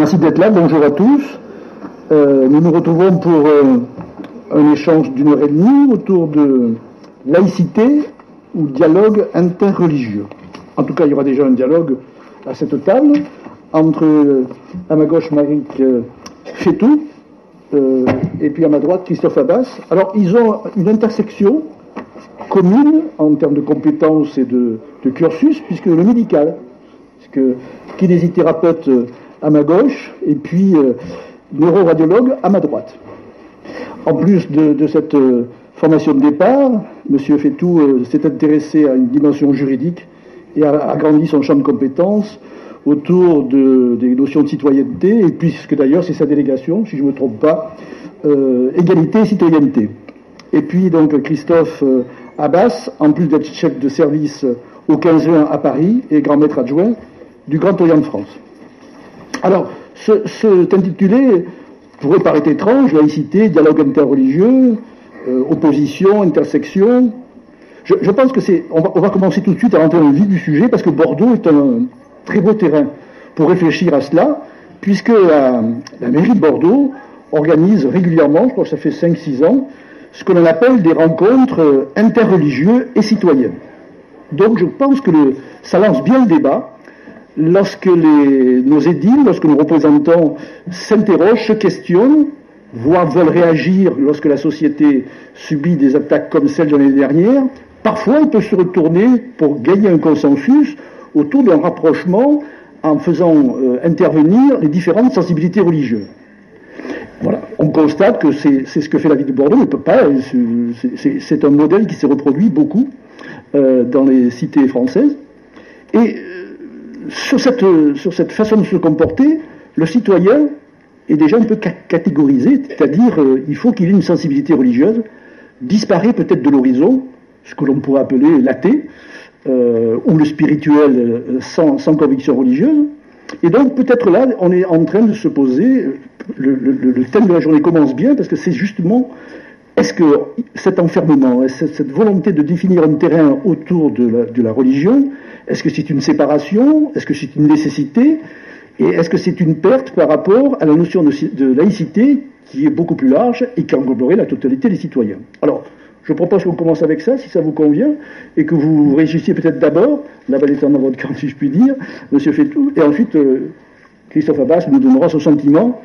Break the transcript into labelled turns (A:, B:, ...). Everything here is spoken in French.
A: Merci d'être là, bonjour à tous. Euh, nous nous retrouvons pour euh, un échange d'une heure et demie autour de laïcité ou dialogue interreligieux. En tout cas, il y aura déjà un dialogue à cette table entre, euh, à ma gauche, Marik Fétou, et puis à ma droite, Christophe Abbas. Alors, ils ont une intersection commune en termes de compétences et de, de cursus, puisque le médical, puisque kinésithérapeute à ma gauche, et puis euh, neuroradiologue à ma droite. En plus de, cette euh, formation de départ, M. Fetou euh, s'est intéressé à une dimension juridique et a agrandi son champ de compétences autour de, des notions de citoyenneté, et puisque d'ailleurs c'est sa délégation, si je ne me trompe pas, égalité et citoyenneté. Et puis donc Christophe Abbas, en plus d'être chef de service au 15 juin à Paris et grand maître adjoint du Grand Orient de France. Alors, ce, cet intitulé pourrait paraître étrange, laïcité, dialogue interreligieux, euh, opposition, intersection. Je, pense que c'est. On va, commencer tout de suite à rentrer dans le vif du sujet parce que Bordeaux est un très beau terrain pour réfléchir à cela, puisque la, mairie de Bordeaux organise régulièrement, je crois que ça fait 5-6 ans, ce que l'on appelle des rencontres interreligieux et citoyennes. Donc je pense que le, ça lance bien le débat lorsque nos édiles, lorsque nos représentants s'interrogent, se questionnent, voire veulent réagir lorsque la société subit des attaques comme celle de l'année dernière, parfois on peut se retourner pour gagner un consensus autour d'un rapprochement en faisant euh, intervenir les différentes sensibilités religieuses. Voilà. On constate que c'est ce que fait la ville de Bordeaux, pas. C'est un modèle qui s'est reproduit beaucoup euh, dans les cités françaises. Et sur cette, sur cette façon de se comporter, le citoyen est déjà un peu catégorisé, c'est-à-dire euh, il faut qu'il ait une sensibilité religieuse, disparaît peut-être de l'horizon, ce que l'on pourrait appeler l'athée, euh, ou le spirituel euh, sans, conviction religieuse. Et donc peut-être là, on est en train de se poser, le thème de la journée commence bien, parce que c'est justement est-ce que cet enfermement, cette volonté de définir un terrain autour de la, religion, est-ce que c'est une séparation Est-ce que c'est une nécessité Et est-ce que c'est une perte par rapport à la notion de, laïcité qui est beaucoup plus large et qui engloberait la totalité des citoyens? Alors, je propose qu'on commence avec ça, si ça vous convient, et que vous réagissiez peut-être d'abord, la balle étant dans votre camp, si je puis dire, Monsieur Fétou, et ensuite, euh, Christophe Abbas nous donnera son sentiment